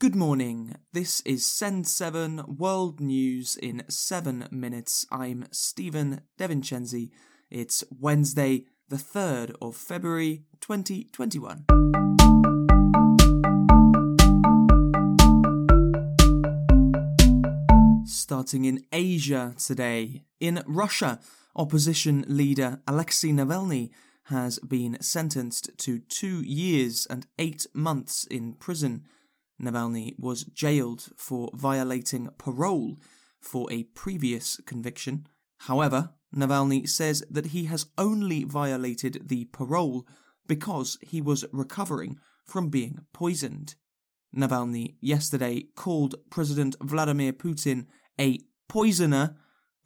Good morning. This is Send 7 World News in 7 minutes. I'm Stephen DeVincenzi. It's Wednesday, the 3rd of February 2021. Starting in Asia today. In Russia, opposition leader Alexei Navalny has been sentenced to two years and eight months in prison. Navalny was jailed for violating parole for a previous conviction. However, Navalny says that he has only violated the parole because he was recovering from being poisoned. Navalny yesterday called President Vladimir Putin a poisoner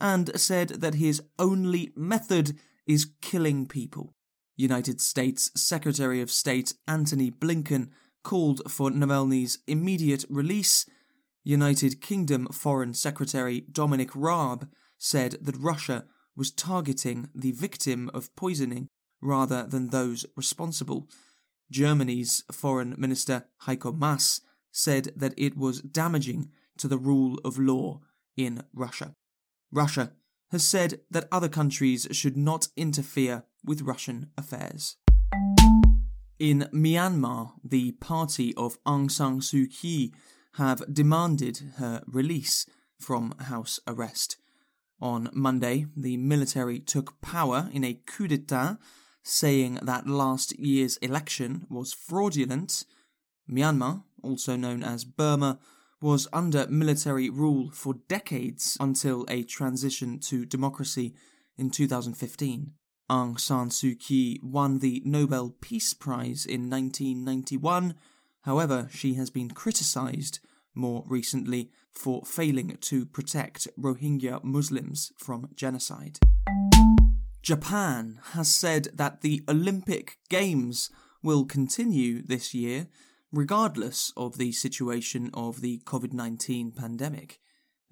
and said that his only method is killing people. United States Secretary of State Antony Blinken called for Navalny's immediate release. United Kingdom Foreign Secretary Dominic Raab said that Russia was targeting the victim of poisoning rather than those responsible. Germany's Foreign Minister Heiko Maas said that it was damaging to the rule of law in Russia. Russia has said that other countries should not interfere with Russian affairs. In Myanmar, the party of Aung San Suu Kyi have demanded her release from house arrest. On Monday, the military took power in a coup d'etat, saying that last year's election was fraudulent. Myanmar, also known as Burma, was under military rule for decades until a transition to democracy in 2015. Aung San Suu Kyi won the Nobel Peace Prize in 1991. However, she has been criticized more recently for failing to protect Rohingya Muslims from genocide. Japan has said that the Olympic Games will continue this year regardless of the situation of the COVID 19 pandemic.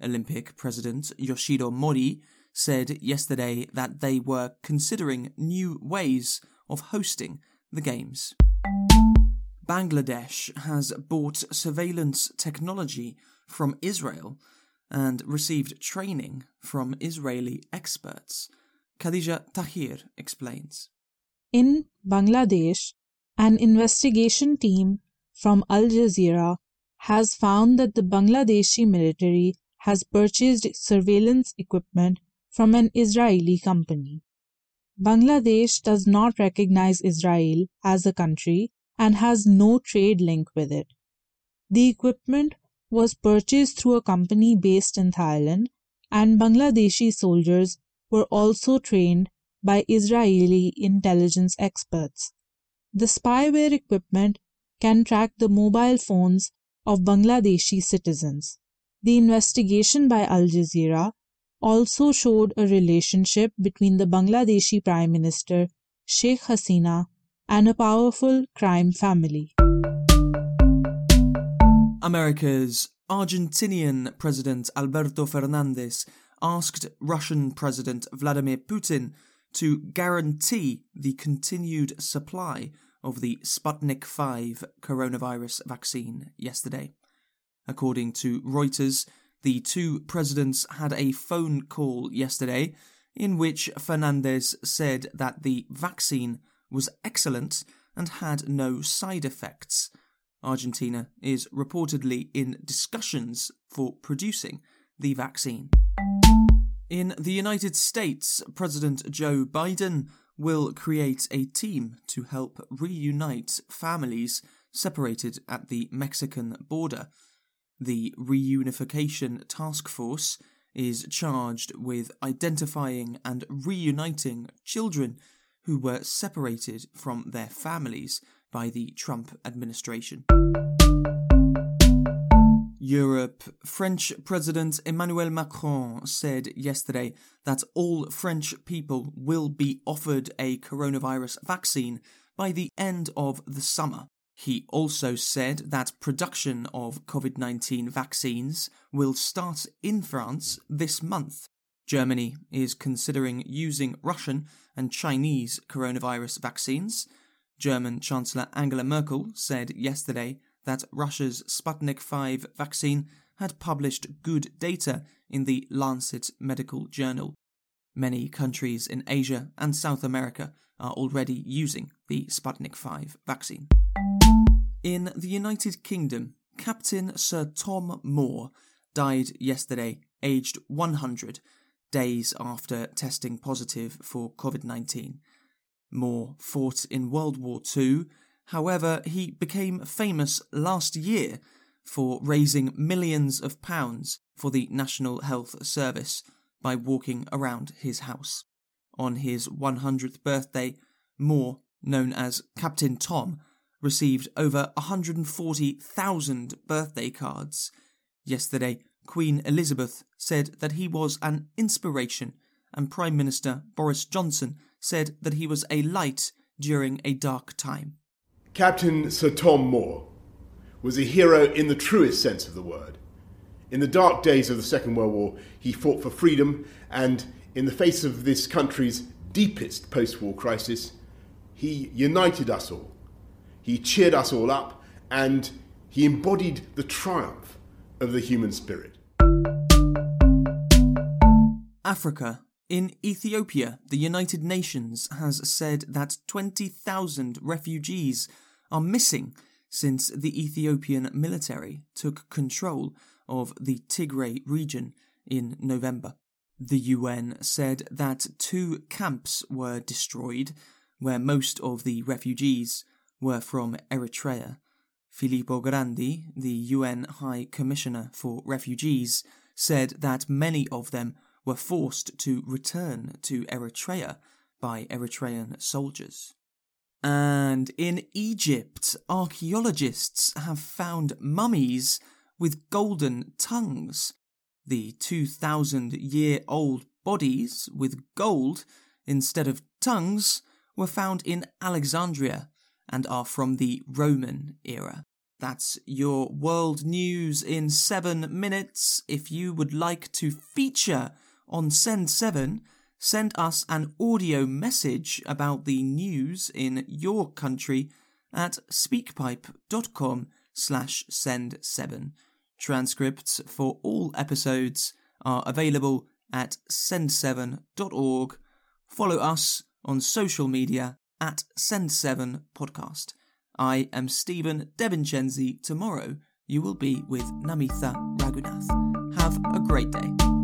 Olympic President Yoshiro Mori said yesterday that they were considering new ways of hosting the Games. Bangladesh has bought surveillance technology from Israel and received training from Israeli experts. Khadija Tahir explains. In Bangladesh, an investigation team from Al Jazeera has found that the Bangladeshi military has purchased surveillance equipment from an Israeli company. Bangladesh does not recognize Israel as a country and has no trade link with it. The equipment was purchased through a company based in Thailand, and Bangladeshi soldiers were also trained by Israeli intelligence experts. The spyware equipment can track the mobile phones of Bangladeshi citizens. The investigation by Al Jazeera also showed a relationship between the Bangladeshi Prime Minister Sheikh Hasina and a powerful crime family. America's Argentinian President Alberto Fernandez asked Russian President Vladimir Putin to guarantee the continued supply of the Sputnik V coronavirus vaccine yesterday. According to Reuters, the two presidents had a phone call yesterday in which Fernandez said that the vaccine was excellent and had no side effects. Argentina is reportedly in discussions for producing the vaccine. In the United States, President Joe Biden will create a team to help reunite families separated at the Mexican border. The Reunification Task Force is charged with identifying and reuniting children who were separated from their families by the Trump administration. Europe, French President Emmanuel Macron said yesterday that all French people will be offered a coronavirus vaccine by the end of the summer. He also said that production of COVID 19 vaccines will start in France this month. Germany is considering using Russian and Chinese coronavirus vaccines. German Chancellor Angela Merkel said yesterday that Russia's Sputnik 5 vaccine had published good data in the Lancet Medical Journal. Many countries in Asia and South America are already using the Sputnik 5 vaccine. In the United Kingdom, Captain Sir Tom Moore died yesterday, aged 100, days after testing positive for COVID 19. Moore fought in World War II, however, he became famous last year for raising millions of pounds for the National Health Service by walking around his house. On his 100th birthday, Moore, known as Captain Tom, received over 140,000 birthday cards. Yesterday, Queen Elizabeth said that he was an inspiration, and Prime Minister Boris Johnson said that he was a light during a dark time. Captain Sir Tom Moore was a hero in the truest sense of the word. In the dark days of the Second World War, he fought for freedom, and in the face of this country's deepest post war crisis, he united us all. He cheered us all up, and he embodied the triumph of the human spirit. Africa. In Ethiopia, the United Nations has said that 20,000 refugees are missing since the Ethiopian military took control of the Tigray region in November. The UN said that two camps were destroyed, where most of the refugees were from Eritrea. Filippo Grandi, the UN High Commissioner for Refugees, said that many of them were forced to return to Eritrea by Eritrean soldiers. And in Egypt, archaeologists have found mummies with golden tongues. The 2,000 year old bodies with gold instead of tongues were found in Alexandria and are from the Roman era. That's your world news in seven minutes. If you would like to feature on Send 7, send us an audio message about the news in your country at speakpipe.com slash send 7. Transcripts for all episodes are available at send7.org. Follow us on social media at send7podcast. I am Stephen DeVincenzi. Tomorrow you will be with Namitha Ragunath. Have a great day.